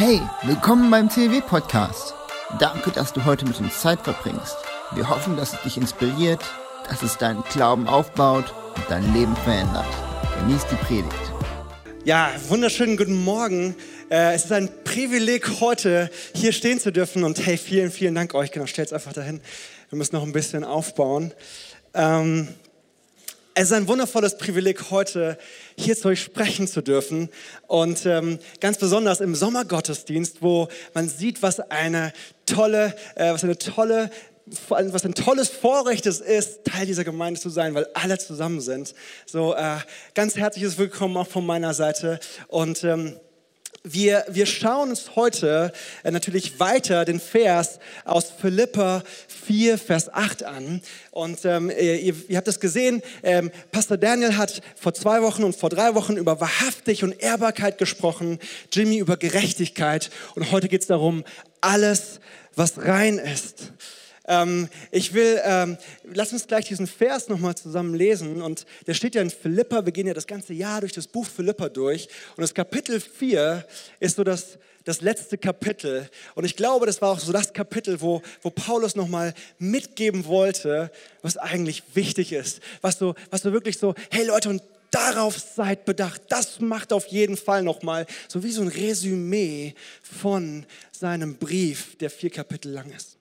Hey, willkommen beim CW Podcast. Danke, dass du heute mit uns Zeit verbringst. Wir hoffen, dass es dich inspiriert, dass es deinen Glauben aufbaut und dein Leben verändert. Genieß die Predigt. Ja, wunderschönen guten Morgen. Äh, es ist ein Privileg, heute hier stehen zu dürfen. Und hey, vielen, vielen Dank euch. Genau, stellt es einfach dahin. Wir müssen noch ein bisschen aufbauen. Ähm, es ist ein wundervolles Privileg, heute hier zu euch sprechen zu dürfen. Und ähm, ganz besonders im Sommergottesdienst, wo man sieht, was eine tolle, äh, was eine tolle was ein tolles Vorrecht es ist, Teil dieser Gemeinde zu sein, weil alle zusammen sind. So äh, ganz herzliches Willkommen auch von meiner Seite und ähm, wir, wir schauen uns heute äh, natürlich weiter den Vers aus Philippa 4, Vers 8 an. Und ähm, ihr, ihr, habt es gesehen, ähm, Pastor Daniel hat vor zwei Wochen und vor drei Wochen über Wahrhaftig und Ehrbarkeit gesprochen, Jimmy über Gerechtigkeit. Und heute geht es darum, alles, was rein ist. Ähm, ich will, ähm, lass uns gleich diesen Vers nochmal zusammen lesen. Und der steht ja in Philippa. Wir gehen ja das ganze Jahr durch das Buch Philippa durch. Und das Kapitel 4 ist so das, das letzte Kapitel. Und ich glaube, das war auch so das Kapitel, wo, wo Paulus nochmal mitgeben wollte, was eigentlich wichtig ist. Was so, was so wirklich so, hey Leute, und darauf seid bedacht. Das macht auf jeden Fall nochmal so wie so ein Resümee von seinem Brief, der vier Kapitel lang ist.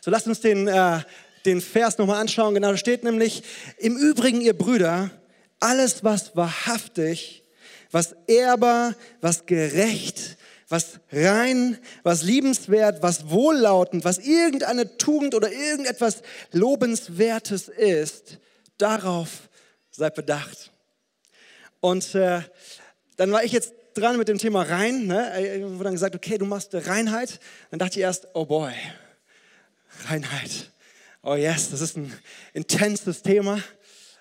So lasst uns den, äh, den Vers nochmal anschauen. Genau, da steht nämlich, im Übrigen, ihr Brüder, alles, was wahrhaftig, was ehrbar, was gerecht, was rein, was liebenswert, was wohllautend, was irgendeine Tugend oder irgendetwas Lobenswertes ist, darauf seid bedacht. Und äh, dann war ich jetzt dran mit dem Thema rein, ne? Äh, wurde dann gesagt, okay, du machst Reinheit. Dann dachte ich erst, oh boy, Reinheit. Oh yes, das ist ein intenses Thema.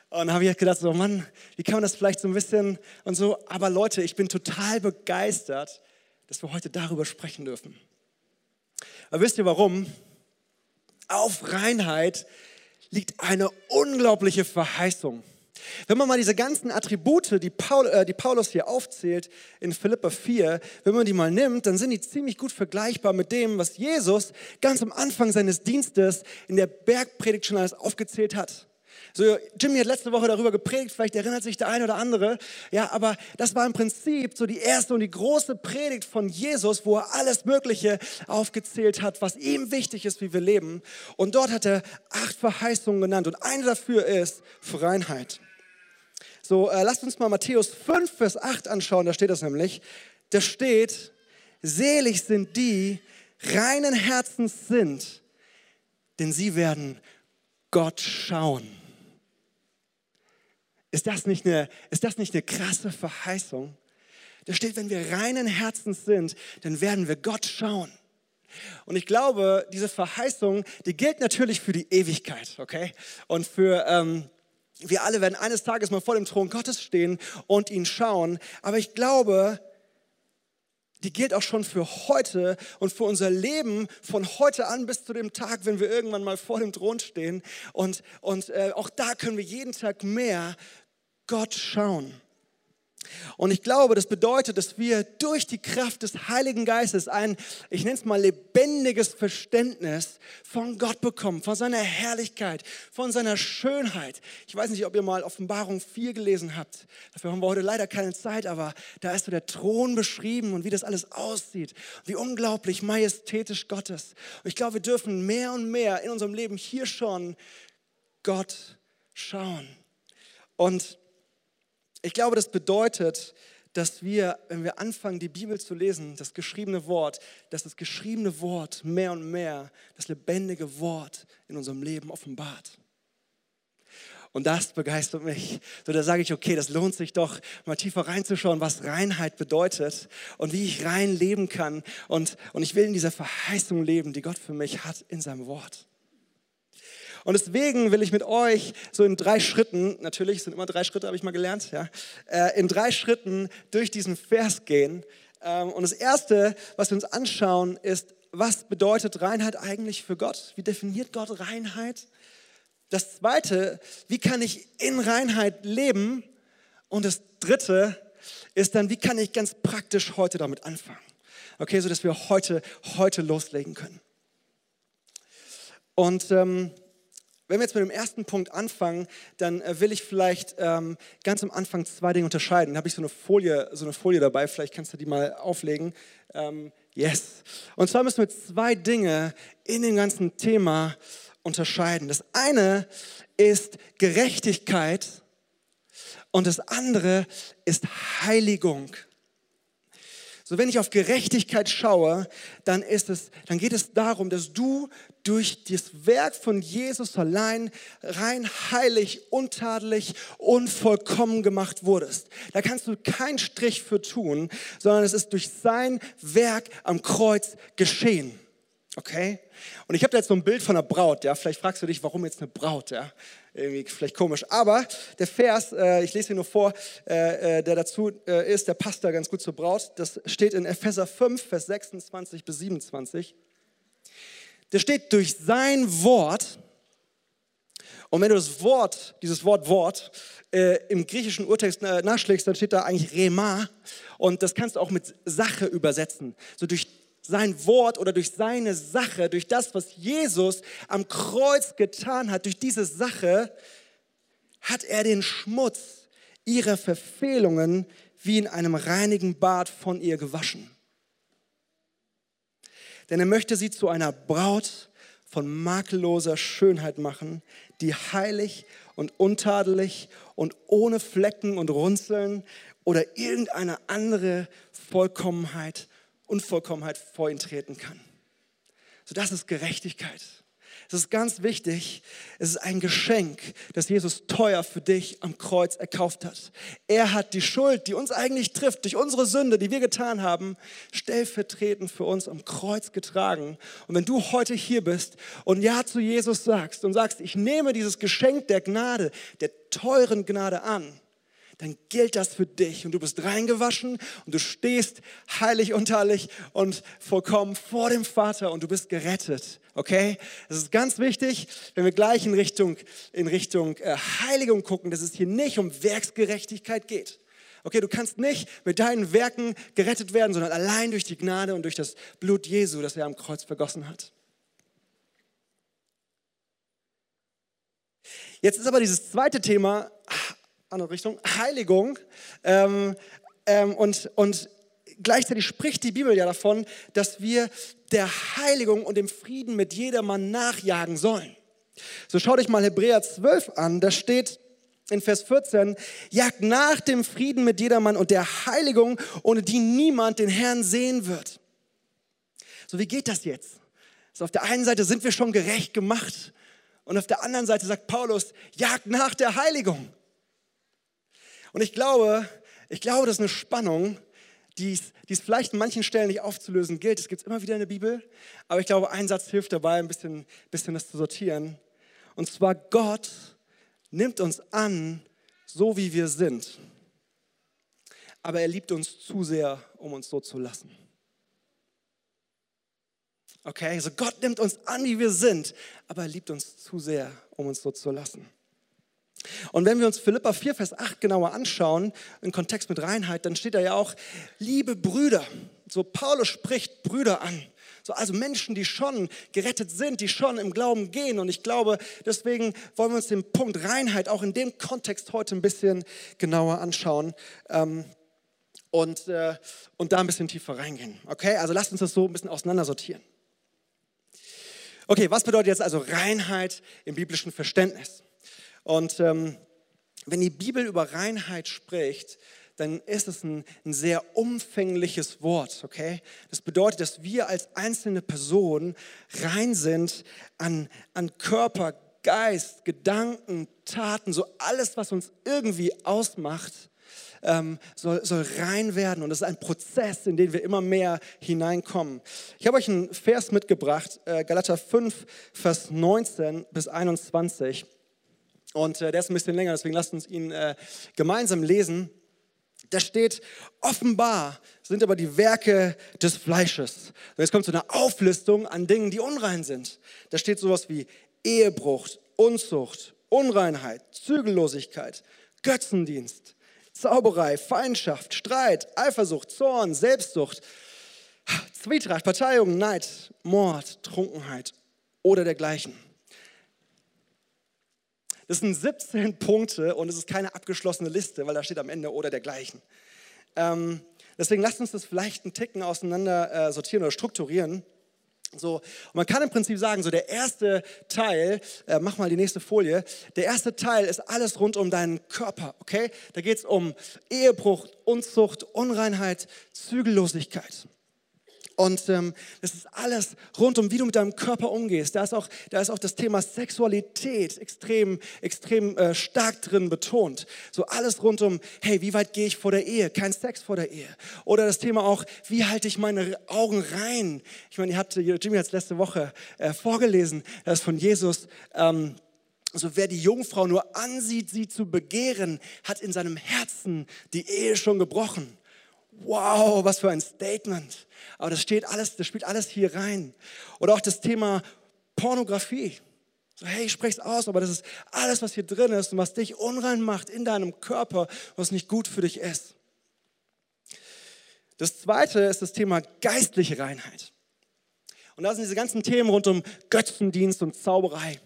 Und dann habe ich gedacht, so Mann, wie kann man das vielleicht so ein bisschen und so. Aber Leute, ich bin total begeistert, dass wir heute darüber sprechen dürfen. Aber wisst ihr warum? Auf Reinheit liegt eine unglaubliche Verheißung. Wenn man mal diese ganzen Attribute, die, Paul, äh, die Paulus hier aufzählt in Philippa 4, wenn man die mal nimmt, dann sind die ziemlich gut vergleichbar mit dem, was Jesus ganz am Anfang seines Dienstes in der Bergpredigt schon alles aufgezählt hat. So, Jimmy hat letzte Woche darüber gepredigt, vielleicht erinnert sich der eine oder andere. Ja, aber das war im Prinzip so die erste und die große Predigt von Jesus, wo er alles Mögliche aufgezählt hat, was ihm wichtig ist, wie wir leben. Und dort hat er acht Verheißungen genannt und eine dafür ist Reinheit. So, äh, lasst uns mal Matthäus 5, Vers 8 anschauen, da steht das nämlich. Da steht, selig sind die, reinen Herzens sind, denn sie werden Gott schauen. Ist das nicht eine, ist das nicht eine krasse Verheißung? Da steht, wenn wir reinen Herzens sind, dann werden wir Gott schauen. Und ich glaube, diese Verheißung, die gilt natürlich für die Ewigkeit, okay? Und für, ähm, wir alle werden eines Tages mal vor dem Thron Gottes stehen und ihn schauen. Aber ich glaube, die gilt auch schon für heute und für unser Leben von heute an bis zu dem Tag, wenn wir irgendwann mal vor dem Thron stehen. Und, und äh, auch da können wir jeden Tag mehr Gott schauen. Und ich glaube, das bedeutet, dass wir durch die Kraft des Heiligen Geistes ein, ich nenne es mal, lebendiges Verständnis von Gott bekommen, von seiner Herrlichkeit, von seiner Schönheit. Ich weiß nicht, ob ihr mal Offenbarung 4 gelesen habt. Dafür haben wir heute leider keine Zeit, aber da ist so der Thron beschrieben und wie das alles aussieht, wie unglaublich majestätisch Gott ist. Und ich glaube, wir dürfen mehr und mehr in unserem Leben hier schon Gott schauen. Und ich glaube, das bedeutet, dass wir, wenn wir anfangen, die Bibel zu lesen, das geschriebene Wort, dass das geschriebene Wort mehr und mehr das lebendige Wort in unserem Leben offenbart. Und das begeistert mich. So, da sage ich, okay, das lohnt sich doch, mal tiefer reinzuschauen, was Reinheit bedeutet und wie ich rein leben kann. Und, und ich will in dieser Verheißung leben, die Gott für mich hat in seinem Wort. Und deswegen will ich mit euch so in drei Schritten, natürlich sind immer drei Schritte, habe ich mal gelernt, ja, äh, in drei Schritten durch diesen Vers gehen. Ähm, und das Erste, was wir uns anschauen, ist, was bedeutet Reinheit eigentlich für Gott? Wie definiert Gott Reinheit? Das Zweite, wie kann ich in Reinheit leben? Und das Dritte ist dann, wie kann ich ganz praktisch heute damit anfangen? Okay, so dass wir heute, heute loslegen können. Und ähm, wenn wir jetzt mit dem ersten Punkt anfangen, dann äh, will ich vielleicht ähm, ganz am Anfang zwei Dinge unterscheiden. Da habe ich so eine Folie, so eine Folie dabei. Vielleicht kannst du die mal auflegen. Ähm, yes. Und zwar müssen wir zwei Dinge in dem ganzen Thema unterscheiden. Das eine ist Gerechtigkeit und das andere ist Heiligung. So, wenn ich auf Gerechtigkeit schaue, dann ist es, dann geht es darum, dass du durch das Werk von Jesus allein rein heilig, untadelig und vollkommen gemacht wurdest. Da kannst du keinen Strich für tun, sondern es ist durch sein Werk am Kreuz geschehen. Okay? Und ich habe da jetzt so ein Bild von einer Braut, ja. Vielleicht fragst du dich, warum jetzt eine Braut, ja irgendwie vielleicht komisch. Aber der Vers, äh, ich lese ihn nur vor, äh, äh, der dazu äh, ist, der passt da ganz gut zur Braut. Das steht in Epheser 5, Vers 26 bis 27. Der steht durch sein Wort. Und wenn du das Wort, dieses Wort Wort, äh, im griechischen Urtext äh, nachschlägst, dann steht da eigentlich Rema. Und das kannst du auch mit Sache übersetzen. So durch sein Wort oder durch seine Sache, durch das, was Jesus am Kreuz getan hat, durch diese Sache, hat er den Schmutz ihrer Verfehlungen wie in einem reinigen Bad von ihr gewaschen. Denn er möchte sie zu einer Braut von makelloser Schönheit machen, die heilig und untadelig und ohne Flecken und Runzeln oder irgendeine andere Vollkommenheit Unvollkommenheit vor ihn treten kann. So, das ist Gerechtigkeit. Das ist ganz wichtig. Es ist ein Geschenk, das Jesus teuer für dich am Kreuz erkauft hat. Er hat die Schuld, die uns eigentlich trifft, durch unsere Sünde, die wir getan haben, stellvertretend für uns am Kreuz getragen. Und wenn du heute hier bist und Ja zu Jesus sagst und sagst, ich nehme dieses Geschenk der Gnade, der teuren Gnade an, dann gilt das für dich und du bist reingewaschen und du stehst heilig und heilig und vollkommen vor dem Vater und du bist gerettet. Okay? Das ist ganz wichtig, wenn wir gleich in Richtung, in Richtung äh, Heiligung gucken, dass es hier nicht um Werksgerechtigkeit geht. Okay, du kannst nicht mit deinen Werken gerettet werden, sondern allein durch die Gnade und durch das Blut Jesu, das er am Kreuz vergossen hat. Jetzt ist aber dieses zweite Thema andere Richtung, Heiligung. Ähm, ähm, und, und gleichzeitig spricht die Bibel ja davon, dass wir der Heiligung und dem Frieden mit jedermann nachjagen sollen. So schau dich mal Hebräer 12 an, da steht in Vers 14, jagt nach dem Frieden mit jedermann und der Heiligung, ohne die niemand den Herrn sehen wird. So, wie geht das jetzt? So, auf der einen Seite sind wir schon gerecht gemacht und auf der anderen Seite sagt Paulus, jagt nach der Heiligung. Und ich glaube, ich glaube, das ist eine Spannung, die es, die es vielleicht an manchen Stellen nicht aufzulösen gilt. Es gibt es immer wieder in der Bibel. Aber ich glaube, ein Satz hilft dabei, ein bisschen, bisschen das zu sortieren. Und zwar, Gott nimmt uns an, so wie wir sind. Aber er liebt uns zu sehr, um uns so zu lassen. Okay, also Gott nimmt uns an, wie wir sind, aber er liebt uns zu sehr, um uns so zu lassen. Und wenn wir uns Philippa 4, Vers 8 genauer anschauen, im Kontext mit Reinheit, dann steht da ja auch, liebe Brüder. So Paulus spricht Brüder an. So, also Menschen, die schon gerettet sind, die schon im Glauben gehen. Und ich glaube, deswegen wollen wir uns den Punkt Reinheit auch in dem Kontext heute ein bisschen genauer anschauen. Ähm, und, äh, und da ein bisschen tiefer reingehen. Okay, also lasst uns das so ein bisschen auseinandersortieren. Okay, was bedeutet jetzt also Reinheit im biblischen Verständnis? Und ähm, wenn die Bibel über Reinheit spricht, dann ist es ein, ein, sehr umfängliches Wort, okay? Das bedeutet, dass wir als einzelne Person rein sind an, an Körper, Geist, Gedanken, Taten, so alles, was uns irgendwie ausmacht, ähm, soll, soll rein werden. Und das ist ein Prozess, in den wir immer mehr hineinkommen. Ich habe euch einen Vers mitgebracht, äh, Galater 5, Vers 19 bis 21. Und äh, der ist ein bisschen länger, deswegen lasst uns ihn äh, gemeinsam lesen. Da steht, offenbar sind aber die Werke des Fleisches. Und jetzt kommt so eine Auflistung an Dingen, die unrein sind. Da steht sowas wie Ehebruch, Unzucht, Unreinheit, Zügellosigkeit, Götzendienst, Zauberei, Feindschaft, Streit, Eifersucht, Zorn, Selbstsucht, Zwietracht, Parteiung, Neid, Mord, Trunkenheit oder dergleichen. Das sind 17 Punkte und es ist keine abgeschlossene Liste, weil da steht am Ende oder dergleichen. Ähm, deswegen lasst uns das vielleicht einen Ticken auseinander äh, sortieren oder strukturieren. So, und man kann im Prinzip sagen, so der erste Teil, äh, mach mal die nächste Folie, der erste Teil ist alles rund um deinen Körper, okay? Da geht es um Ehebruch, Unzucht, Unreinheit, Zügellosigkeit. Und ähm, das ist alles rund um, wie du mit deinem Körper umgehst. Da ist auch, da ist auch das Thema Sexualität extrem, extrem äh, stark drin betont. So alles rund um, hey, wie weit gehe ich vor der Ehe? Kein Sex vor der Ehe. Oder das Thema auch, wie halte ich meine Augen rein? Ich meine, ihr habt, Jimmy hat es letzte Woche äh, vorgelesen, das ist von Jesus. Ähm, also wer die Jungfrau nur ansieht, sie zu begehren, hat in seinem Herzen die Ehe schon gebrochen. Wow, was für ein Statement. Aber das steht alles, das spielt alles hier rein. Oder auch das Thema Pornografie. So, hey, ich spreche es aus, aber das ist alles, was hier drin ist und was dich unrein macht in deinem Körper, was nicht gut für dich ist. Das zweite ist das Thema geistliche Reinheit. Und da sind diese ganzen Themen rund um Götzendienst und Zauberei.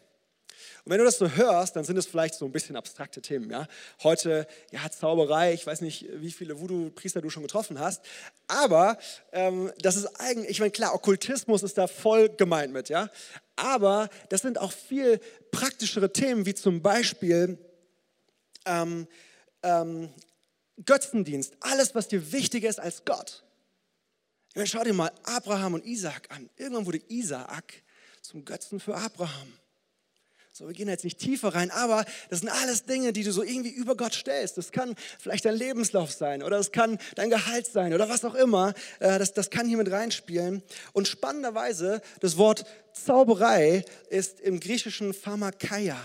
Und wenn du das so hörst, dann sind es vielleicht so ein bisschen abstrakte Themen. Ja? Heute, ja, Zauberei, ich weiß nicht, wie viele Voodoo-Priester du schon getroffen hast, aber ähm, das ist eigentlich, ich meine, klar, Okkultismus ist da voll gemeint mit, ja. Aber das sind auch viel praktischere Themen, wie zum Beispiel ähm, ähm, Götzendienst, alles, was dir wichtiger ist als Gott. Ich meine, schau dir mal Abraham und Isaac an. Irgendwann wurde Isaac zum Götzen für Abraham. So, wir gehen jetzt nicht tiefer rein, aber das sind alles Dinge, die du so irgendwie über Gott stellst. Das kann vielleicht dein Lebenslauf sein oder das kann dein Gehalt sein oder was auch immer. Äh, das, das kann hier mit reinspielen. Und spannenderweise, das Wort Zauberei ist im griechischen Pharmakeia.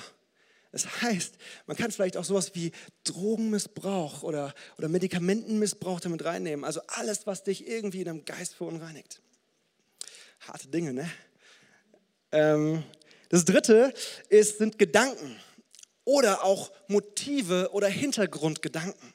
Das heißt, man kann vielleicht auch sowas wie Drogenmissbrauch oder, oder Medikamentenmissbrauch damit reinnehmen. Also alles, was dich irgendwie in deinem Geist verunreinigt. Harte Dinge, ne? Ähm, das dritte ist, sind Gedanken oder auch Motive oder Hintergrundgedanken.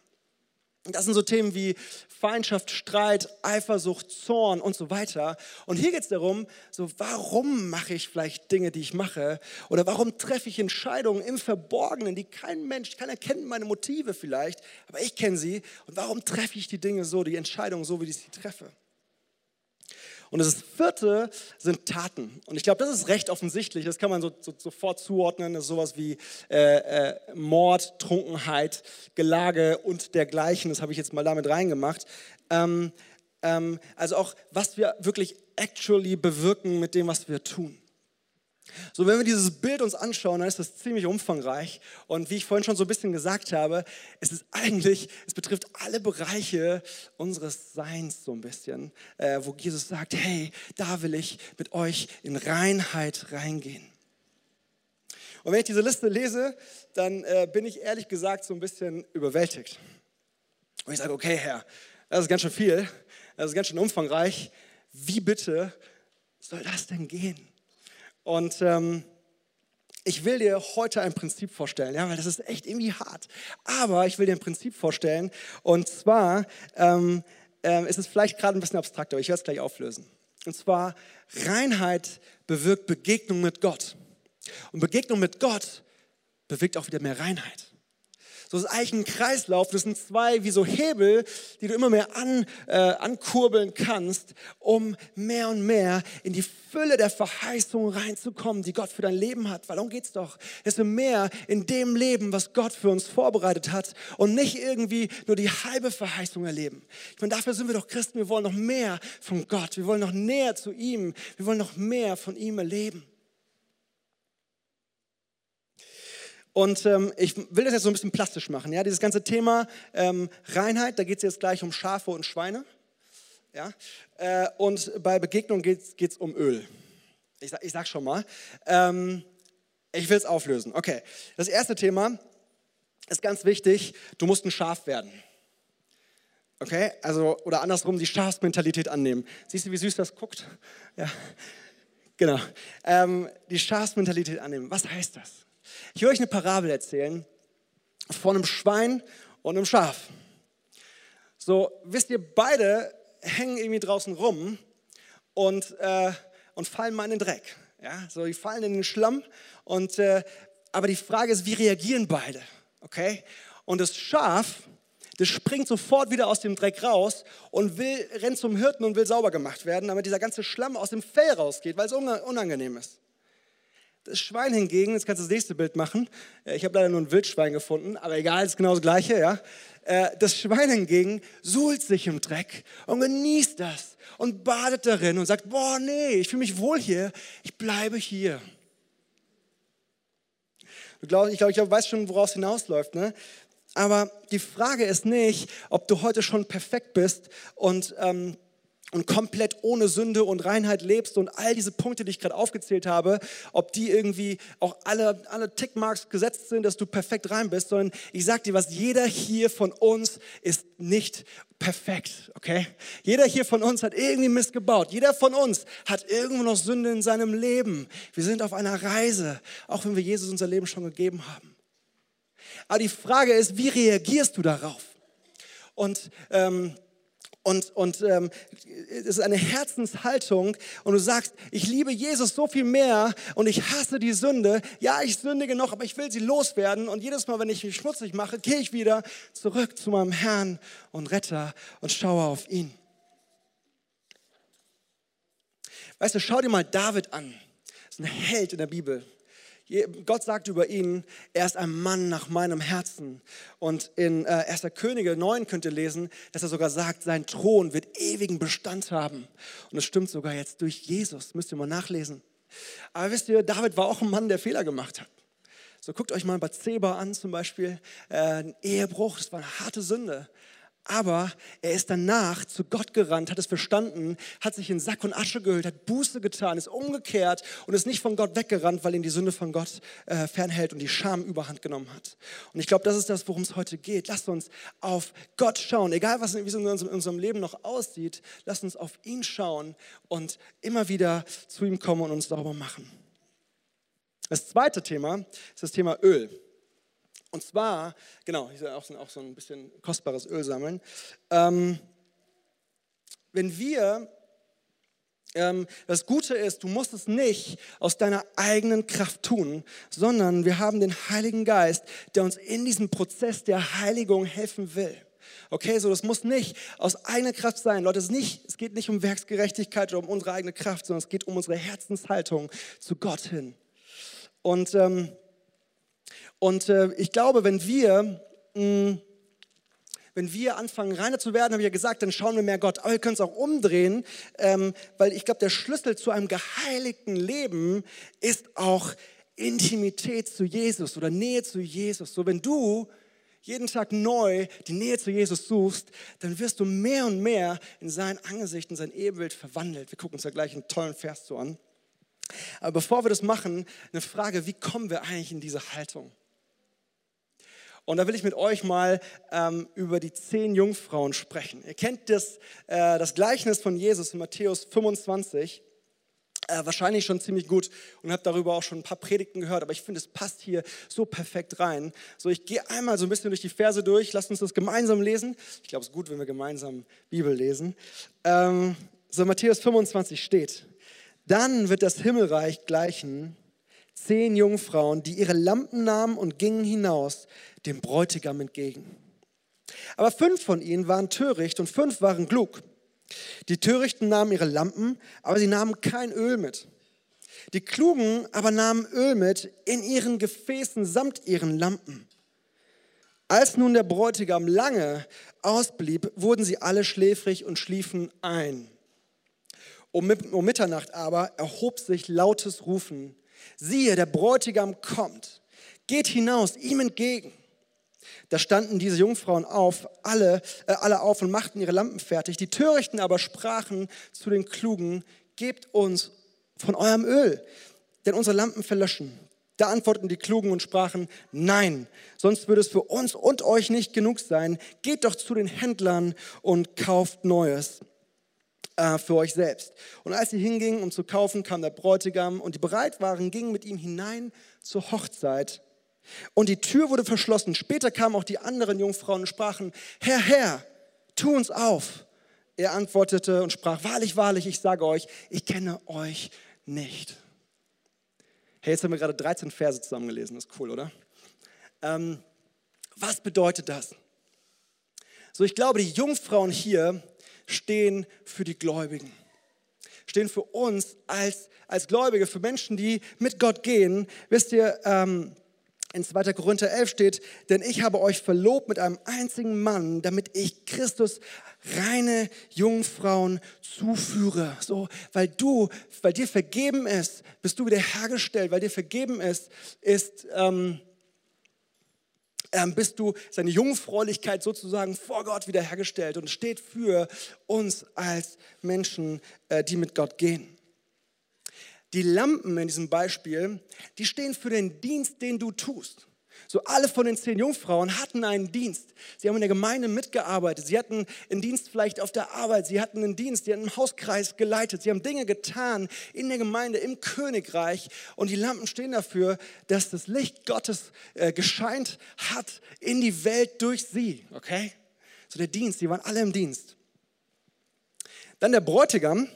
Das sind so Themen wie Feindschaft, Streit, Eifersucht, Zorn und so weiter. Und hier geht es darum, so warum mache ich vielleicht Dinge, die ich mache? Oder warum treffe ich Entscheidungen im Verborgenen, die kein Mensch, keiner kennt meine Motive vielleicht, aber ich kenne sie. Und warum treffe ich die Dinge so, die Entscheidungen so, wie ich sie treffe? Und das vierte sind Taten. Und ich glaube, das ist recht offensichtlich. Das kann man so, so, sofort zuordnen. Das ist sowas wie äh, äh, Mord, Trunkenheit, Gelage und dergleichen. Das habe ich jetzt mal damit reingemacht. Ähm, ähm, also auch, was wir wirklich actually bewirken mit dem, was wir tun. So, wenn wir dieses Bild uns anschauen, dann ist das ziemlich umfangreich. Und wie ich vorhin schon so ein bisschen gesagt habe, es ist eigentlich, es betrifft alle Bereiche unseres Seins so ein bisschen, äh, wo Jesus sagt, hey, da will ich mit euch in Reinheit reingehen. Und wenn ich diese Liste lese, dann äh, bin ich ehrlich gesagt so ein bisschen überwältigt. Und ich sage, okay, Herr, das ist ganz schön viel, das ist ganz schön umfangreich. Wie bitte soll das denn gehen? Und ähm, ich will dir heute ein Prinzip vorstellen, ja, weil das ist echt irgendwie hart. Aber ich will dir ein Prinzip vorstellen. Und zwar ähm, ähm, ist es vielleicht gerade ein bisschen abstrakter, aber ich werde es gleich auflösen. Und zwar, Reinheit bewirkt Begegnung mit Gott. Und Begegnung mit Gott bewirkt auch wieder mehr Reinheit. So ist eigentlich ein Kreislauf. Das sind zwei wie so Hebel, die du immer mehr an, äh, ankurbeln kannst, um mehr und mehr in die Fülle der Verheißung reinzukommen, die Gott für dein Leben hat. Weil darum geht es doch. Desto mehr in dem Leben, was Gott für uns vorbereitet hat und nicht irgendwie nur die halbe Verheißung erleben. Ich meine, dafür sind wir doch Christen. Wir wollen noch mehr von Gott. Wir wollen noch näher zu ihm. Wir wollen noch mehr von ihm erleben. Und ähm, ich will das jetzt so ein bisschen plastisch machen. Ja? Dieses ganze Thema ähm, Reinheit, da geht es jetzt gleich um Schafe und Schweine. Ja? Äh, und bei Begegnung geht es um Öl. Ich, ich sag schon mal. Ähm, ich will es auflösen. Okay, das erste Thema ist ganz wichtig. Du musst ein Schaf werden. Okay, also, oder andersrum, die Schafsmentalität annehmen. Siehst du, wie süß das guckt? Ja, genau. Ähm, die Schafsmentalität annehmen. Was heißt das? Ich will euch eine Parabel erzählen von einem Schwein und einem Schaf. So, wisst ihr, beide hängen irgendwie draußen rum und, äh, und fallen mal in den Dreck. Ja, so, die fallen in den Schlamm. Und, äh, aber die Frage ist, wie reagieren beide? Okay? Und das Schaf, das springt sofort wieder aus dem Dreck raus und will, rennt zum Hirten und will sauber gemacht werden, damit dieser ganze Schlamm aus dem Fell rausgeht, weil es unangenehm ist. Das Schwein hingegen, jetzt kannst du das nächste Bild machen. Äh, ich habe leider nur ein Wildschwein gefunden, aber egal, ist genau das Gleiche. Ja? Äh, das Schwein hingegen suhlt sich im Dreck und genießt das und badet darin und sagt, boah, nee, ich fühle mich wohl hier, ich bleibe hier. Ich glaube, ich, glaub, ich weiß schon, woraus es hinausläuft. Ne? Aber die Frage ist nicht, ob du heute schon perfekt bist und ähm, und komplett ohne Sünde und Reinheit lebst und all diese Punkte, die ich gerade aufgezählt habe, ob die irgendwie auch alle, alle Tickmarks gesetzt sind, dass du perfekt rein bist, sondern ich sag dir was, jeder hier von uns ist nicht perfekt, okay? Jeder hier von uns hat irgendwie Mist gebaut. Jeder von uns hat irgendwo noch Sünde in seinem Leben. Wir sind auf einer Reise, auch wenn wir Jesus unser Leben schon gegeben haben. Aber die Frage ist, wie reagierst du darauf? Und ähm, und, und ähm, es ist eine Herzenshaltung und du sagst, ich liebe Jesus so viel mehr und ich hasse die Sünde. Ja, ich sündige noch, aber ich will sie loswerden. Und jedes Mal, wenn ich mich schmutzig mache, gehe ich wieder zurück zu meinem Herrn und Retter und schaue auf ihn. Weißt du, schau dir mal David an. Das ist ein Held in der Bibel. Gott sagt über ihn, er ist ein Mann nach meinem Herzen. Und in äh, 1. Könige 9 könnt ihr lesen, dass er sogar sagt, sein Thron wird ewigen Bestand haben. Und das stimmt sogar jetzt durch Jesus. Müsst ihr mal nachlesen. Aber wisst ihr, David war auch ein Mann, der Fehler gemacht hat. So guckt euch mal Bathseba an zum Beispiel. Äh, ein Ehebruch, das war eine harte Sünde. Aber er ist danach zu Gott gerannt, hat es verstanden, hat sich in Sack und Asche gehüllt, hat Buße getan, ist umgekehrt und ist nicht von Gott weggerannt, weil ihn die Sünde von Gott äh, fernhält und die Scham überhand genommen hat. Und ich glaube, das ist das, worum es heute geht. Lasst uns auf Gott schauen, egal was wie es in unserem, in unserem Leben noch aussieht, lasst uns auf ihn schauen und immer wieder zu ihm kommen und uns sauber machen. Das zweite Thema ist das Thema Öl. Und zwar, genau, hier auch, auch so ein bisschen kostbares Öl sammeln. Ähm, wenn wir, ähm, das Gute ist, du musst es nicht aus deiner eigenen Kraft tun, sondern wir haben den Heiligen Geist, der uns in diesem Prozess der Heiligung helfen will. Okay, so das muss nicht aus eigener Kraft sein. Leute, es, nicht, es geht nicht um Werksgerechtigkeit oder um unsere eigene Kraft, sondern es geht um unsere Herzenshaltung zu Gott hin. Und ähm, und äh, ich glaube, wenn wir, mh, mm, wenn wir anfangen, reiner zu werden, habe ich ja gesagt, dann schauen wir mehr Gott. Aber wir können es auch umdrehen, ähm, weil ich glaube, der Schlüssel zu einem geheiligten Leben ist auch Intimität zu Jesus oder Nähe zu Jesus. So, wenn du jeden Tag neu die Nähe zu Jesus suchst, dann wirst du mehr und mehr in sein Angesicht, in sein Ebenbild verwandelt. Wir gucken uns da gleich einen tollen Vers zu an. Aber bevor wir das machen, eine Frage, wie kommen wir eigentlich in diese Haltung? Und da will ich mit euch mal ähm, über die zehn Jungfrauen sprechen. Ihr kennt das, äh, das Gleichnis von Jesus in Matthäus 25. Äh, wahrscheinlich schon ziemlich gut und habt darüber auch schon ein paar Predigten gehört, aber ich finde, es passt hier so perfekt rein. So, ich gehe einmal so ein bisschen durch die Verse durch, lasst uns das gemeinsam lesen. Ich glaube, es ist gut, wenn wir gemeinsam Bibel lesen. Ähm, so, Matthäus 25 steht, dann wird das Himmelreich gleichen zehn Jungfrauen, die ihre Lampen nahmen und gingen hinaus dem Bräutigam entgegen. Aber fünf von ihnen waren töricht und fünf waren klug. Die Törichten nahmen ihre Lampen, aber sie nahmen kein Öl mit. Die Klugen aber nahmen Öl mit in ihren Gefäßen samt ihren Lampen. Als nun der Bräutigam lange ausblieb, wurden sie alle schläfrig und schliefen ein. Um, Mitternacht aber erhob sich lautes Rufen siehe, der Bräutigam kommt, geht hinaus ihm entgegen. Da standen diese Jungfrauen auf, alle, äh, alle auf und machten ihre Lampen fertig. Die Törichten aber sprachen zu den Klugen, gebt uns von eurem Öl, denn unsere Lampen verlöschen. Da antworteten die Klugen und sprachen, nein, sonst würde es für uns und euch nicht genug sein. Geht doch zu den Händlern und kauft Neues äh, für euch selbst. Und als sie hingingen, um zu kaufen, kam der Bräutigam und die bereit waren, gingen mit ihm hinein zur Hochzeit. Und die Tür wurde verschlossen. Später kamen auch die anderen Jungfrauen und sprachen, Herr, Herr, tu uns auf. Er antwortete und sprach, wahrlich, wahrlich, ich sage euch, ich kenne euch nicht. Hey, jetzt haben wir gerade 13 Verse zusammengelesen, das ist cool, oder? Ähm, was bedeutet das? So, ich glaube, die Jungfrauen hier stehen für die Gläubigen, stehen für uns als, als Gläubige, für Menschen, die mit Gott gehen. Wisst ihr, ähm, in 2. Korinther 11 steht, denn ich habe euch verlobt mit einem einzigen Mann, damit ich Christus reine Jungfrauen zuführe. So, weil du, weil dir vergeben ist, bist du wiederhergestellt, weil dir vergeben ist, ist, ähm, ähm, bist du seine Jungfräulichkeit sozusagen vor Gott wiederhergestellt und steht für uns als Menschen, äh, die mit Gott gehen. Die Lampen in diesem Beispiel, die stehen für den Dienst, den du tust. So alle von den zehn Jungfrauen hatten einen Dienst. Sie haben in der Gemeinde mitgearbeitet. Sie hatten einen Dienst vielleicht auf der Arbeit. Sie hatten einen Dienst. Sie hatten einen Hauskreis geleitet. Sie haben Dinge getan in der Gemeinde, im Königreich. Und die Lampen stehen dafür, dass das Licht Gottes äh, gescheint hat in die Welt durch sie. Okay? So der Dienst. Sie waren alle im Dienst. Dann der Bräutigam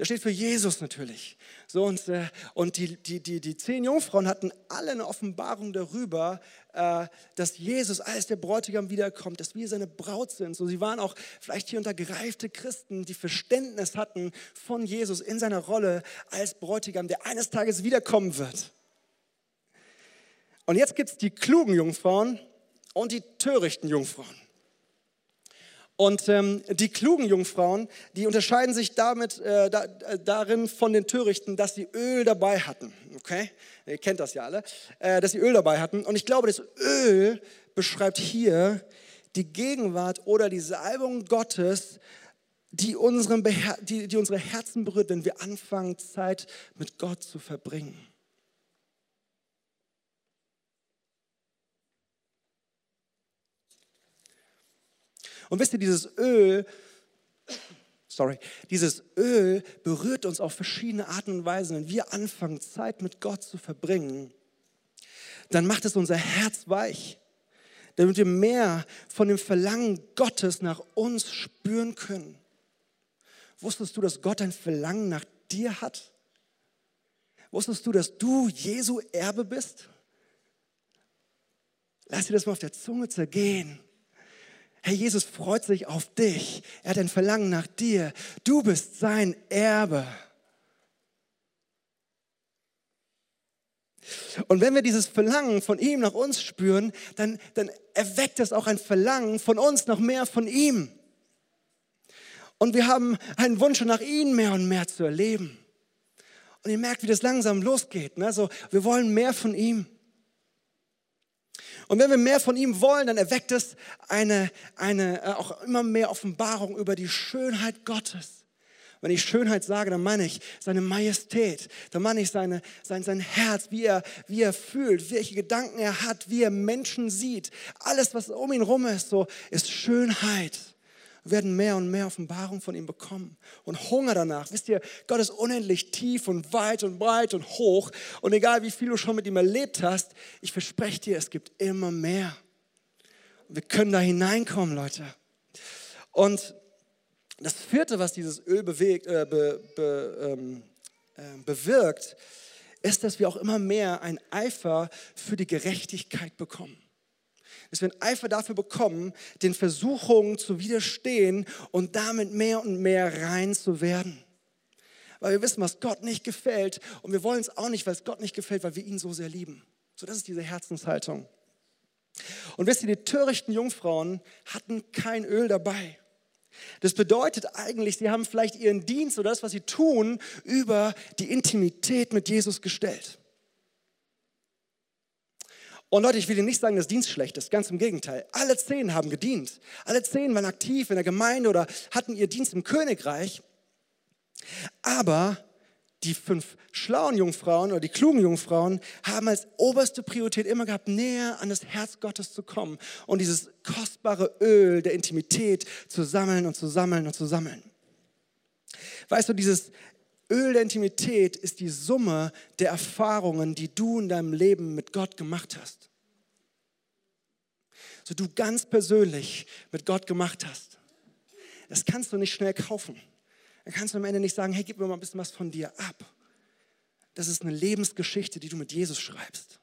der steht für Jesus natürlich. So, und äh, und die, die, die, die zehn Jungfrauen hatten alle eine Offenbarung darüber, äh, dass Jesus als der Bräutigam wiederkommt, dass wir seine Braut sind. So, sie waren auch vielleicht hier unter gereifte Christen, die Verständnis hatten von Jesus in seiner Rolle als Bräutigam, der eines Tages wiederkommen wird. Und jetzt gibt es die klugen Jungfrauen und die törichten Jungfrauen. Und ähm, die klugen Jungfrauen, die unterscheiden sich damit, äh, da, äh, darin von den Törichten, dass sie Öl dabei hatten. Okay? Ihr kennt das ja alle. Äh, dass sie Öl dabei hatten. Und ich glaube, das Öl beschreibt hier die Gegenwart oder die Salbung Gottes, die, unseren die, die unsere Herzen berührt, wenn wir anfangen, Zeit mit Gott zu verbringen. Und wisst ihr, dieses Öl, sorry, dieses Öl berührt uns auf verschiedene Arten und Weisen. Wenn wir anfangen, Zeit mit Gott zu verbringen, dann macht es unser Herz weich, damit wir mehr von dem Verlangen Gottes nach uns spüren können. Wusstest du, dass Gott ein Verlangen nach dir hat? Wusstest du, dass du Jesu Erbe bist? Lass dir das mal auf der Zunge zergehen. Herr Jesus freut sich auf dich. Er hat ein Verlangen nach dir. Du bist sein Erbe. Und wenn wir dieses Verlangen von ihm nach uns spüren, dann, dann erweckt es auch ein Verlangen von uns noch mehr von ihm. Und wir haben einen Wunsch nach ihm mehr und mehr zu erleben. Und ihr merkt, wie das langsam losgeht. Ne? So, wir wollen mehr von ihm. Und wenn wir mehr von ihm wollen, dann erweckt es eine, eine äh, auch immer mehr Offenbarung über die Schönheit Gottes. Wenn ich Schönheit sage, dann meine ich seine Majestät, dann meine ich seine, sein, sein Herz, wie er, wie er fühlt, welche Gedanken er hat, wie er Menschen sieht. Alles, was um ihn rum ist, so ist Schönheit werden mehr und mehr Offenbarung von ihm bekommen und Hunger danach. Wisst ihr, Gott ist unendlich tief und weit und breit und hoch und egal wie viel du schon mit ihm erlebt hast, ich verspreche dir, es gibt immer mehr. wir können da hineinkommen, Leute. Und das vierte, was dieses Öl bewegt, äh, be, be, ähm, äh, bewirkt, ist, dass wir auch immer mehr ein Eifer für die Gerechtigkeit bekommen dass wir einen Eifer dafür bekommen, den Versuchungen zu widerstehen und damit mehr und mehr rein zu werden. Weil wir wissen, was Gott nicht gefällt und wir wollen es auch nicht, weil es Gott nicht gefällt, weil wir ihn so sehr lieben. So, das ist diese Herzenshaltung. Und wisst ihr, die törichten Jungfrauen hatten kein Öl dabei. Das bedeutet eigentlich, sie haben vielleicht ihren Dienst oder das, was sie tun, über die Intimität mit Jesus gestellt. Und Leute, ich will Ihnen nicht sagen, dass Dienst schlecht ist, ganz im Gegenteil. Alle zehn haben gedient. Alle zehn waren aktiv in der Gemeinde oder hatten ihr Dienst im Königreich. Aber die fünf schlauen Jungfrauen oder die klugen Jungfrauen haben als oberste Priorität immer gehabt, näher an das Herz Gottes zu kommen und dieses kostbare Öl der Intimität zu sammeln und zu sammeln und zu sammeln. Weißt du, dieses Öl der Intimität ist die Summe der Erfahrungen, die du in deinem Leben mit Gott gemacht hast. So du ganz persönlich mit Gott gemacht hast. das kannst du nicht schnell kaufen. Dann kannst du am Ende nicht sagen, hey, gib mir mal ein bisschen was von dir ab. Das ist eine Lebensgeschichte, die du mit Jesus schreibst.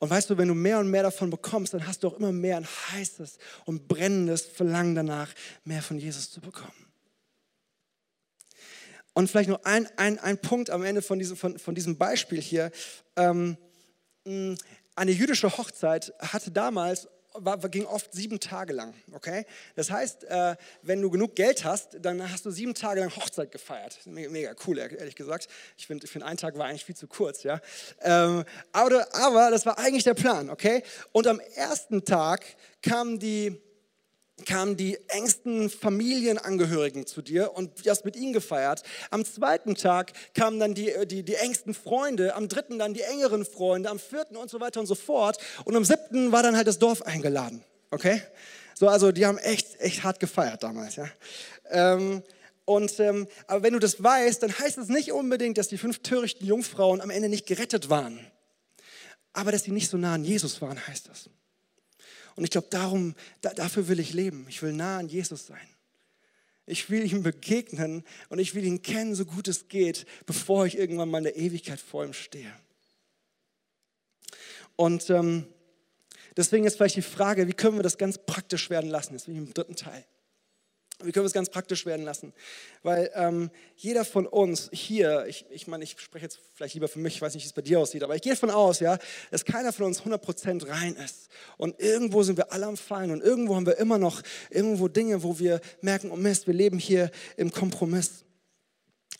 Und weißt du, wenn du mehr und mehr davon bekommst, dann hast du auch immer mehr ein heißes und brennendes Verlangen danach, mehr von Jesus zu bekommen. Und vielleicht noch ein, ein, ein Punkt am Ende von diesem, von, von diesem Beispiel hier. Ähm, eine jüdische Hochzeit hatte damals ging oft sieben Tage lang, okay? Das heißt, äh, wenn du genug Geld hast, dann hast du sieben Tage lang Hochzeit gefeiert. Mega, cool, ehrlich gesagt. Ich finde, find, ein Tag war eigentlich viel zu kurz, ja? Ähm, aber, aber das war eigentlich der Plan, okay? Und am ersten Tag kamen die kamen die engsten Familienangehörigen zu dir und du hast mit ihnen gefeiert. Am zweiten Tag kamen dann die, die, die engsten Freunde, am dritten dann die engeren Freunde, am vierten und so weiter und so fort. Und am siebten war dann halt das Dorf eingeladen. Okay? So, also die haben echt, echt hart gefeiert damals. Ja? Ähm, und, ähm, aber wenn du das weißt, dann heißt es nicht unbedingt, dass die fünf törichten Jungfrauen am Ende nicht gerettet waren. Aber dass sie nicht so nah an Jesus waren, heißt das. Und ich glaube, darum, da, dafür will ich leben. Ich will nah an Jesus sein. Ich will ihm begegnen und ich will ihn kennen, so gut es geht, bevor ich irgendwann mal in der Ewigkeit vor ihm stehe. Und ähm, deswegen ist vielleicht die Frage, wie können wir das ganz praktisch werden lassen? Jetzt bin ich im dritten Teil. Wie können wir es ganz praktisch werden lassen? Weil ähm, jeder von uns hier, ich, ich meine, ich spreche jetzt vielleicht lieber für mich, ich weiß nicht, wie es bei dir aussieht, aber ich gehe davon aus, ja, dass keiner von uns 100% rein ist. Und irgendwo sind wir alle am Fallen und irgendwo haben wir immer noch irgendwo Dinge, wo wir merken, oh Mist, wir leben hier im Kompromiss.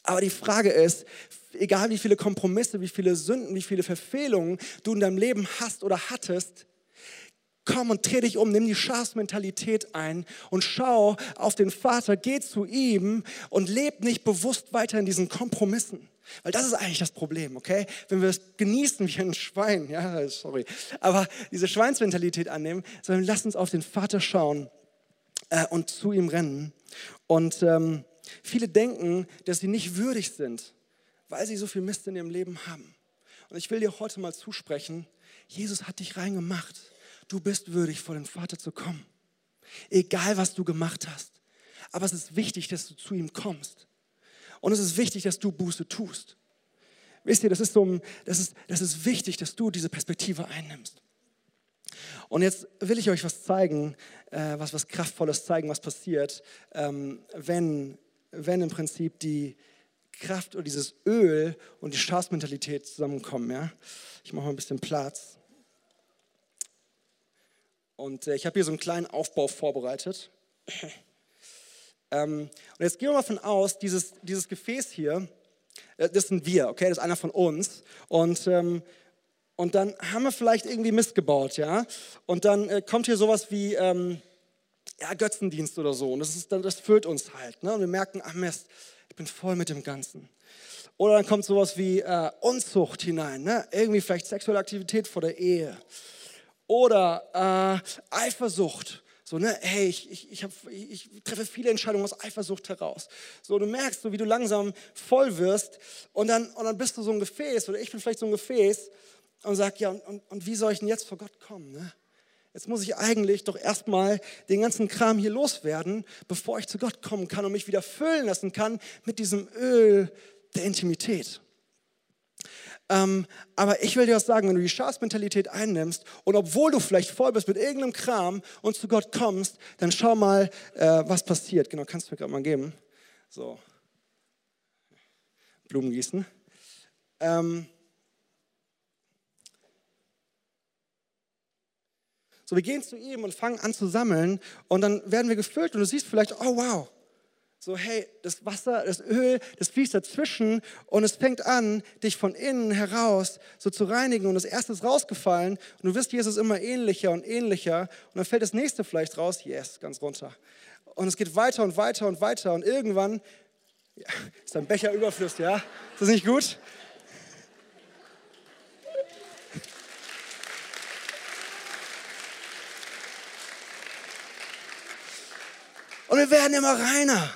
Aber die Frage ist, egal wie viele Kompromisse, wie viele Sünden, wie viele Verfehlungen du in deinem Leben hast oder hattest, komm und dreh dich um, nimm die Schafsmentalität ein und schau auf den Vater, geh zu ihm und leb nicht bewusst weiter in diesen Kompromissen. Weil das ist eigentlich das Problem, okay? Wenn wir es genießen wie ein Schwein, ja, sorry, aber diese Schweinsmentalität annehmen, sondern lass uns auf den Vater schauen äh, und zu ihm rennen. Und ähm, viele denken, dass sie nicht würdig sind, weil sie so viel Mist in ihrem Leben haben. Und ich will dir heute mal zusprechen, Jesus hat dich reingemacht du bist würdig, vor den Vater zu kommen. Egal, was du gemacht hast. Aber es ist wichtig, dass du zu ihm kommst. Und es ist wichtig, dass du Buße tust. Wisst ihr, das ist, so, das ist, das ist wichtig, dass du diese Perspektive einnimmst. Und jetzt will ich euch was zeigen, äh, was, was Kraftvolles zeigen, was passiert, ähm, wenn, wenn im Prinzip die Kraft oder dieses Öl und die Schafsmentalität zusammenkommen. Ja? Ich mache mal ein bisschen Platz. Und äh, ich habe hier so einen kleinen Aufbau vorbereitet. ähm, und jetzt gehen wir mal von aus, dieses, dieses Gefäß hier, äh, das sind wir, okay, das ist einer von uns. Und, ähm, und dann haben wir vielleicht irgendwie Mist gebaut, ja. Und dann äh, kommt hier sowas wie ähm, ja, Götzendienst oder so. Und das, ist, das füllt uns halt. Ne? Und wir merken, ach Mist, ich bin voll mit dem Ganzen. Oder dann kommt sowas wie äh, Unzucht hinein, ne? irgendwie vielleicht sexuelle Aktivität vor der Ehe oder äh, Eifersucht. So, ne, hey, ich, ich, ich, hab, ich, treffe viele Entscheidungen aus Eifersucht heraus. So, du merkst, so wie du langsam voll wirst und dann, und dann bist du so ein Gefäß oder ich bin vielleicht so ein Gefäß und sag, ja, und, und, und wie soll ich denn jetzt vor Gott kommen? Ne? Jetzt muss ich eigentlich doch erstmal den ganzen Kram hier loswerden, bevor ich zu Gott kommen kann und mich wieder füllen lassen kann mit diesem Öl der Intimität. Ähm, aber ich will dir was sagen, wenn du die Schafsmentalität einnimmst und obwohl du vielleicht voll bist mit irgendeinem Kram und zu Gott kommst, dann schau mal, äh, was passiert. Genau, kannst du mir gerade mal geben. So. Blumen gießen. Ähm, so, wir gehen zu ihm und fangen an zu sammeln und dann werden wir gefüllt und du siehst vielleicht, oh wow, so, hey, das Wasser, das Öl, das fließt dazwischen und es fängt an, dich von innen heraus so zu reinigen und das erste ist rausgefallen und du wirst Jesus immer ähnlicher und ähnlicher und dann fällt das nächste vielleicht raus, yes, ganz runter. Und es geht weiter und weiter und weiter und irgendwann ja, ist dein Becher überflüssig, ja? Ist das nicht gut? Und wir werden immer reiner.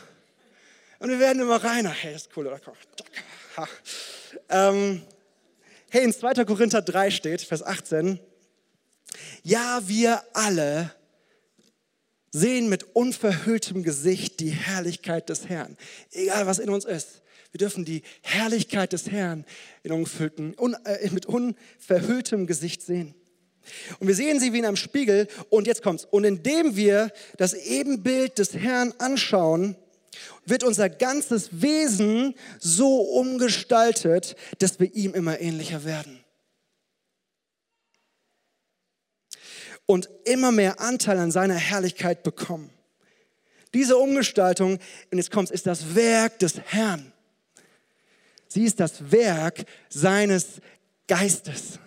Und wir werden immer reiner. Hey, das ist cool, oder? Ähm, hey, in 2. Korinther 3 steht, Vers 18, Ja, wir alle sehen mit unverhülltem Gesicht die Herrlichkeit des Herrn. Egal was in uns ist. Wir dürfen die Herrlichkeit des Herrn in ungefüllten, un, äh, mit unverhülltem Gesicht sehen. Und wir sehen sie wie in einem Spiegel. Und jetzt kommt's. Und indem wir das Ebenbild des Herrn anschauen, wird unser ganzes Wesen so umgestaltet, dass wir ihm immer ähnlicher werden. Und immer mehr Anteil an seiner Herrlichkeit bekommen. Diese Umgestaltung, und jetzt kommt's, ist das Werk des Herrn. Sie ist das Werk seines Geistes.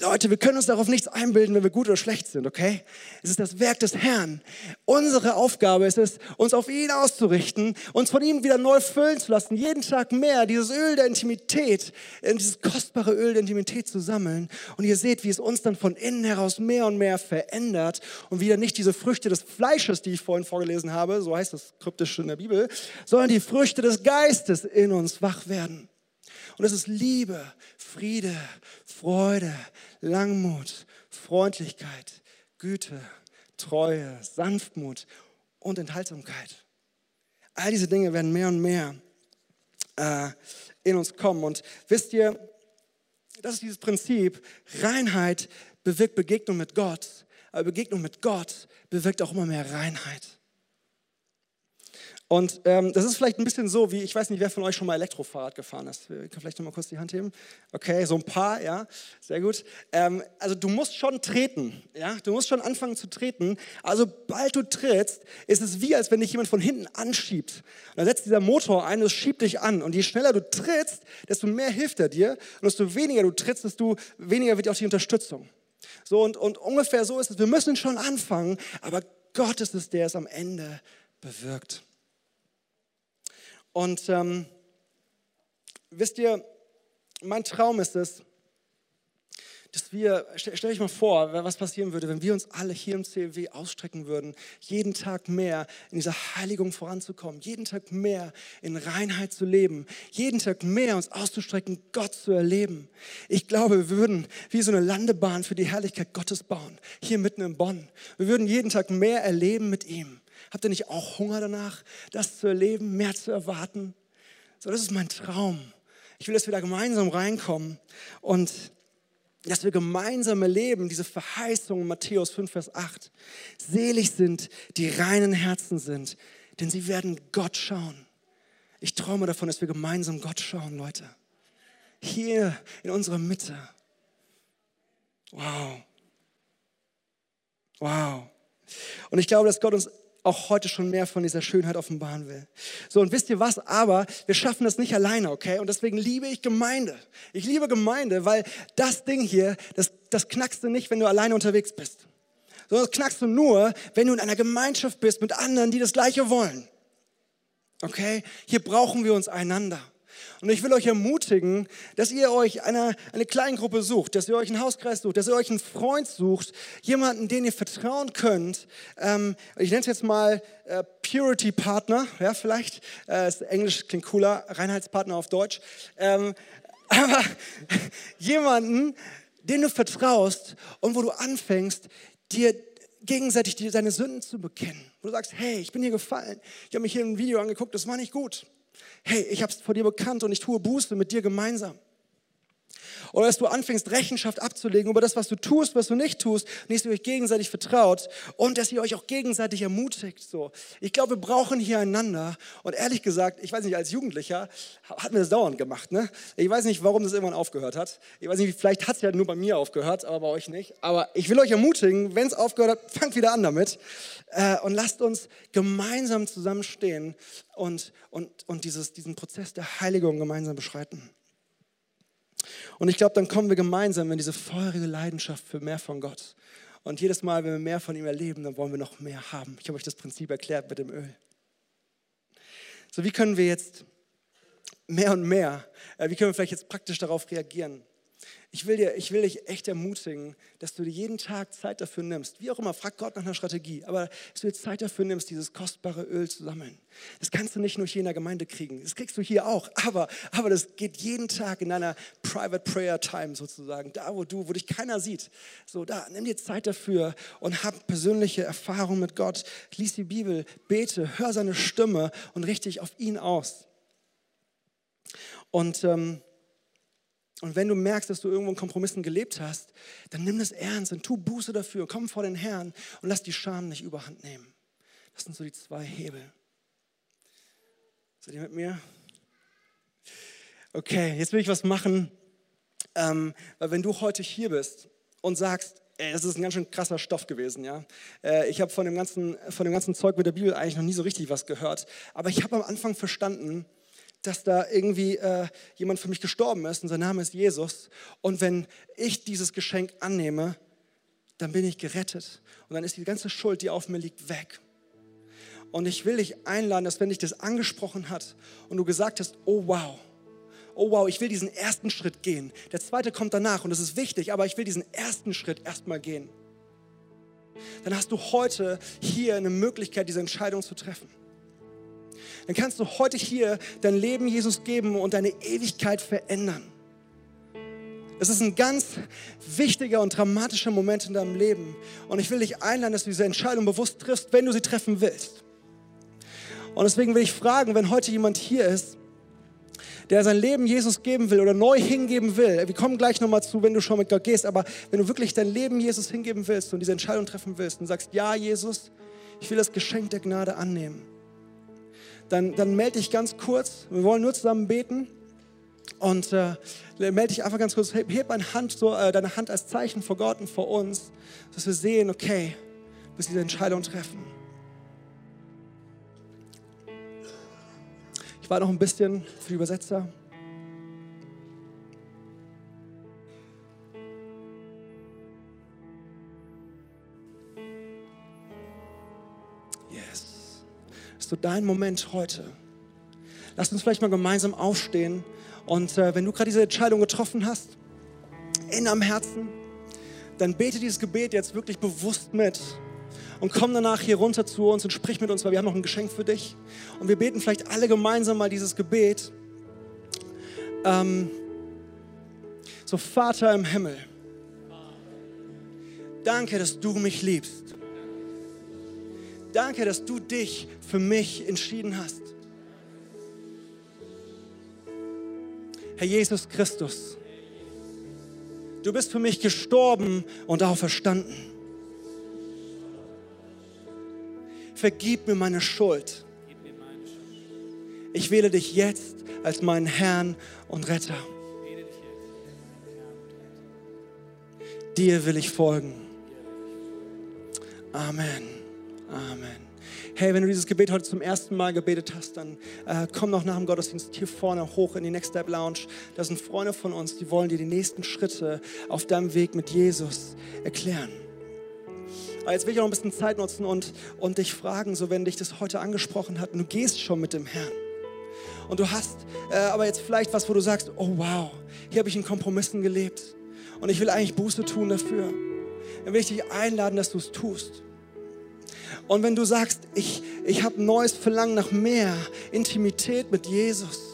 Leute, wir können uns darauf nichts einbilden, wenn wir gut oder schlecht sind, okay? Es ist das Werk des Herrn. Unsere Aufgabe ist es, uns auf ihn auszurichten, uns von ihm wieder neu füllen zu lassen, jeden Tag mehr dieses Öl der Intimität, äh, dieses kostbare Öl der Intimität zu sammeln. Und ihr seht, wie es uns dann von innen heraus mehr und mehr verändert und wieder nicht diese Früchte des Fleisches, die ich vorhin vorgelesen habe, so heißt das kryptisch in der Bibel, sondern die Früchte des Geistes in uns wach werden. Und es ist Liebe, Friede, Freude, Langmut, Freundlichkeit, Güte, Treue, Sanftmut und Enthaltsamkeit. All diese Dinge werden mehr und mehr äh, in uns kommen. Und wisst ihr, das ist dieses Prinzip, Reinheit bewirkt Begegnung mit Gott, aber Begegnung mit Gott bewirkt auch immer mehr Reinheit. Und ähm, das ist vielleicht ein bisschen so, wie, ich weiß nicht, wer von euch schon mal Elektrofahrrad gefahren ist. Ich kann vielleicht noch mal kurz die Hand heben. Okay, so ein paar, ja, sehr gut. Ähm, also du musst schon treten, ja, du musst schon anfangen zu treten. Also bald du trittst, ist es wie, als wenn dich jemand von hinten anschiebt. Und dann setzt dieser Motor ein und es schiebt dich an. Und je schneller du trittst, desto mehr hilft er dir. Und desto weniger du trittst, desto weniger wird auch die Unterstützung. So, und, und ungefähr so ist es. Wir müssen schon anfangen, aber Gott ist es, der es am Ende bewirkt. Und ähm, wisst ihr, mein Traum ist es, dass wir, stell, euch mal vor, was passieren würde, wenn wir uns alle hier im CLW ausstrecken würden, jeden Tag mehr in dieser Heiligung voranzukommen, jeden Tag mehr in Reinheit zu leben, jeden Tag mehr uns auszustrecken, Gott zu erleben. Ich glaube, wir würden wie so eine Landebahn für die Herrlichkeit Gottes bauen, hier mitten in Bonn. Wir würden jeden Tag mehr erleben mit ihm. Habt ihr nicht auch Hunger danach, das zu erleben, mehr zu erwarten? So, das ist mein Traum. Ich will, dass wir da gemeinsam reinkommen und dass wir gemeinsam erleben, diese Verheißung in Matthäus 5, Vers 8. Selig sind, die reinen Herzen sind, denn sie werden Gott schauen. Ich träume davon, dass wir gemeinsam Gott schauen, Leute. Hier in unserer Mitte. Wow. Wow. Und ich glaube, dass Gott uns auch heute schon mehr von dieser Schönheit offenbaren will. So, und wisst ihr was? Aber wir schaffen das nicht alleine, okay? Und deswegen liebe ich Gemeinde. Ich liebe Gemeinde, weil das Ding hier, das, das knackst du nicht, wenn du alleine unterwegs bist. Sondern das knackst du nur, wenn du in einer Gemeinschaft bist mit anderen, die das Gleiche wollen. Okay? Hier brauchen wir uns einander. Und ich will euch ermutigen, dass ihr euch eine, eine Kleingruppe sucht, dass ihr euch einen Hauskreis sucht, dass ihr euch einen Freund sucht, jemanden, den ihr vertrauen könnt. Ähm, ich nenne es jetzt mal äh, Purity Partner, ja, vielleicht. Äh, Englisch klingt cooler, Reinheitspartner auf Deutsch. Ähm, aber jemanden, den du vertraust und wo du anfängst, dir gegenseitig deine Sünden zu bekennen. Wo du sagst, hey, ich bin hier gefallen. Ich habe mich hier ein Video angeguckt, das war nicht gut hey, ich habe es vor dir bekannt und ich tue Buße mit dir gemeinsam. Oder dass du anfängst, Rechenschaft abzulegen über das, was du tust, was du nicht tust, und dass ihr euch gegenseitig vertraut und dass ihr euch auch gegenseitig ermutigt. So. Ich glaube, wir brauchen hier einander. Und ehrlich gesagt, ich weiß nicht, als Jugendlicher hat mir das dauernd gemacht. Ne? Ich weiß nicht, warum das irgendwann aufgehört hat. Ich weiß nicht, vielleicht hat es ja nur bei mir aufgehört, aber bei euch nicht. Aber ich will euch ermutigen, wenn es aufgehört hat, fangt wieder an damit. Äh, und lasst uns gemeinsam zusammenstehen und, und, und dieses, diesen Prozess der Heiligung gemeinsam beschreiten. Und ich glaube, dann kommen wir gemeinsam in diese feurige Leidenschaft für mehr von Gott. Und jedes Mal, wenn wir mehr von ihm erleben, dann wollen wir noch mehr haben. Ich habe euch das Prinzip erklärt mit dem Öl. So, wie können wir jetzt mehr und mehr, äh, wie können wir vielleicht jetzt praktisch darauf reagieren? Ich will, dir, ich will dich echt ermutigen, dass du dir jeden Tag Zeit dafür nimmst. Wie auch immer, frag Gott nach einer Strategie. Aber dass du dir Zeit dafür nimmst, dieses kostbare Öl zu sammeln. Das kannst du nicht nur hier in der Gemeinde kriegen. Das kriegst du hier auch. Aber, aber das geht jeden Tag in deiner Private Prayer Time sozusagen. Da, wo du, wo dich keiner sieht. So, da, nimm dir Zeit dafür und hab persönliche Erfahrungen mit Gott. Lies die Bibel, bete, hör seine Stimme und richte dich auf ihn aus. Und, ähm, und wenn du merkst, dass du irgendwo in Kompromissen gelebt hast, dann nimm das ernst und tu Buße dafür. Komm vor den Herrn und lass die Scham nicht überhand nehmen. Das sind so die zwei Hebel. Seid ihr mit mir? Okay, jetzt will ich was machen, ähm, weil wenn du heute hier bist und sagst, ey, das ist ein ganz schön krasser Stoff gewesen, ja. Äh, ich habe von, von dem ganzen Zeug mit der Bibel eigentlich noch nie so richtig was gehört, aber ich habe am Anfang verstanden, dass da irgendwie äh, jemand für mich gestorben ist und sein Name ist Jesus. Und wenn ich dieses Geschenk annehme, dann bin ich gerettet. Und dann ist die ganze Schuld, die auf mir liegt, weg. Und ich will dich einladen, dass wenn dich das angesprochen hat und du gesagt hast, oh wow, oh wow, ich will diesen ersten Schritt gehen. Der zweite kommt danach und das ist wichtig, aber ich will diesen ersten Schritt erstmal gehen. Dann hast du heute hier eine Möglichkeit, diese Entscheidung zu treffen dann kannst du heute hier dein Leben Jesus geben und deine Ewigkeit verändern. Es ist ein ganz wichtiger und dramatischer Moment in deinem Leben. Und ich will dich einladen, dass du diese Entscheidung bewusst triffst, wenn du sie treffen willst. Und deswegen will ich fragen, wenn heute jemand hier ist, der sein Leben Jesus geben will oder neu hingeben will. Wir kommen gleich nochmal zu, wenn du schon mit Gott gehst, aber wenn du wirklich dein Leben Jesus hingeben willst und diese Entscheidung treffen willst und sagst, ja, Jesus, ich will das Geschenk der Gnade annehmen dann, dann melde dich ganz kurz. Wir wollen nur zusammen beten. Und äh, melde dich einfach ganz kurz, heb, heb deine, Hand so, äh, deine Hand als Zeichen vor Gott und vor uns, dass wir sehen, okay, bis diese Entscheidung treffen. Ich war noch ein bisschen für die Übersetzer. So dein Moment heute. Lass uns vielleicht mal gemeinsam aufstehen und äh, wenn du gerade diese Entscheidung getroffen hast, in am Herzen, dann bete dieses Gebet jetzt wirklich bewusst mit und komm danach hier runter zu uns und sprich mit uns, weil wir haben noch ein Geschenk für dich. Und wir beten vielleicht alle gemeinsam mal dieses Gebet. Ähm, so, Vater im Himmel, danke, dass du mich liebst. Danke, dass du dich für mich entschieden hast. Herr Jesus Christus, du bist für mich gestorben und auferstanden. Vergib mir meine Schuld. Ich wähle dich jetzt als meinen Herrn und Retter. Dir will ich folgen. Amen. Amen. Hey, wenn du dieses Gebet heute zum ersten Mal gebetet hast, dann äh, komm noch nach dem Gottesdienst hier vorne hoch in die Next Step Lounge. Da sind Freunde von uns, die wollen dir die nächsten Schritte auf deinem Weg mit Jesus erklären. Aber jetzt will ich auch noch ein bisschen Zeit nutzen und, und dich fragen, so wenn dich das heute angesprochen hat und du gehst schon mit dem Herrn. Und du hast äh, aber jetzt vielleicht was, wo du sagst, oh wow, hier habe ich in Kompromissen gelebt und ich will eigentlich Buße tun dafür. Dann will ich dich einladen, dass du es tust. Und wenn du sagst, ich, ich habe neues Verlangen nach mehr Intimität mit Jesus.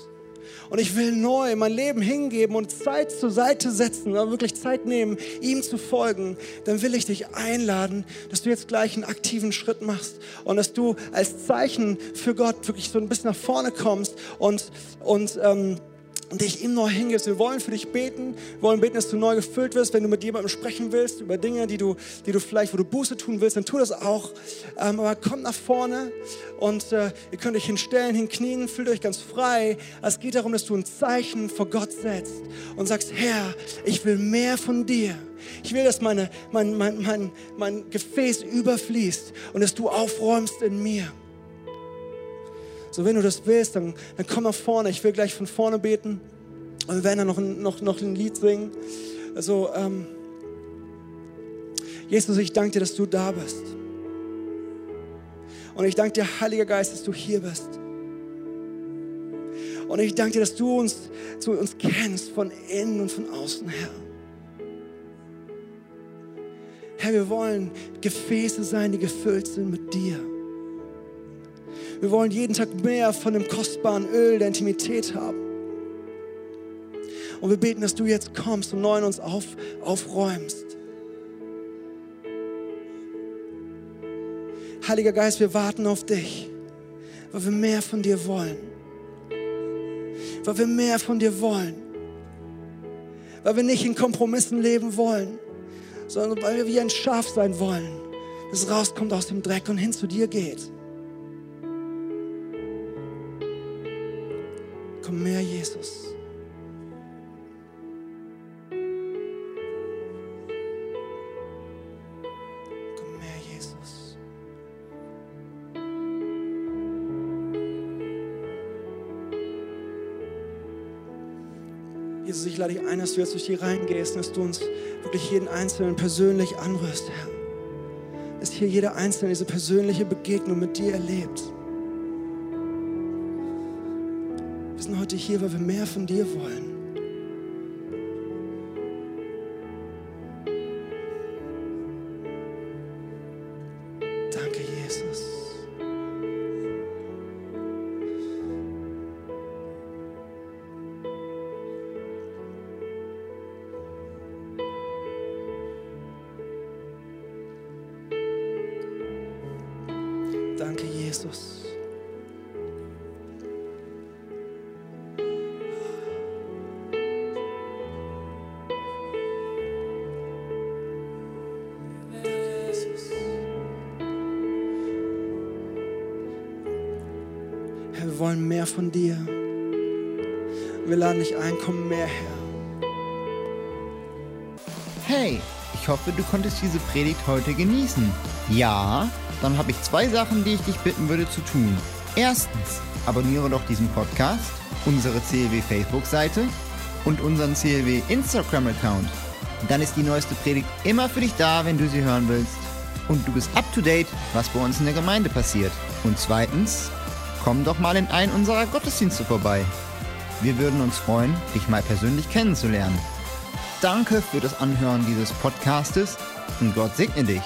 Und ich will neu mein Leben hingeben und Zeit zur Seite setzen, wirklich Zeit nehmen, ihm zu folgen, dann will ich dich einladen, dass du jetzt gleich einen aktiven Schritt machst und dass du als Zeichen für Gott wirklich so ein bisschen nach vorne kommst und, und ähm, dich ihm neu hingibst. Wir wollen für dich beten. Wir wollen beten, dass du neu gefüllt wirst. Wenn du mit jemandem sprechen willst über Dinge, die du, die du vielleicht, wo du Buße tun willst, dann tu das auch. Ähm, aber komm nach vorne und äh, ihr könnt euch hinstellen, hinknien, fühlt euch ganz frei. Es geht darum, dass du ein Zeichen vor Gott setzt und sagst, Herr, ich will mehr von dir. Ich will, dass meine, mein, mein, mein, mein Gefäß überfließt und dass du aufräumst in mir. So, wenn du das willst, dann, dann komm nach vorne. Ich will gleich von vorne beten. Und wir werden dann noch ein, noch, noch ein Lied singen. Also, ähm, Jesus, ich danke dir, dass du da bist. Und ich danke dir, Heiliger Geist, dass du hier bist. Und ich danke dir, dass du uns, zu uns kennst von innen und von außen her. Herr, wir wollen Gefäße sein, die gefüllt sind mit dir. Wir wollen jeden Tag mehr von dem kostbaren Öl der Intimität haben. Und wir beten, dass du jetzt kommst und neu in uns auf, aufräumst. Heiliger Geist, wir warten auf dich, weil wir mehr von dir wollen. Weil wir mehr von dir wollen. Weil wir nicht in Kompromissen leben wollen, sondern weil wir wie ein Schaf sein wollen, das rauskommt aus dem Dreck und hin zu dir geht. Mehr, Jesus. Jesus, ich lade dich ein, dass du jetzt durch die Reihen gehst und dass du uns wirklich jeden Einzelnen persönlich anrührst, Herr. Dass hier jeder Einzelne diese persönliche Begegnung mit dir erlebt. Sind heute hier, weil wir mehr von dir wollen. Danke, Jesus. Danke, Jesus. Wollen mehr von dir. Wir laden dich ein, komm mehr her. Hey, ich hoffe, du konntest diese Predigt heute genießen. Ja, dann habe ich zwei Sachen, die ich dich bitten würde zu tun. Erstens, abonniere doch diesen Podcast, unsere CLW Facebook-Seite und unseren CLW Instagram-Account. Dann ist die neueste Predigt immer für dich da, wenn du sie hören willst. Und du bist up to date, was bei uns in der Gemeinde passiert. Und zweitens, komm doch mal in einen unserer Gottesdienste vorbei. Wir würden uns freuen, dich mal persönlich kennenzulernen. Danke für das Anhören dieses Podcastes und Gott segne dich.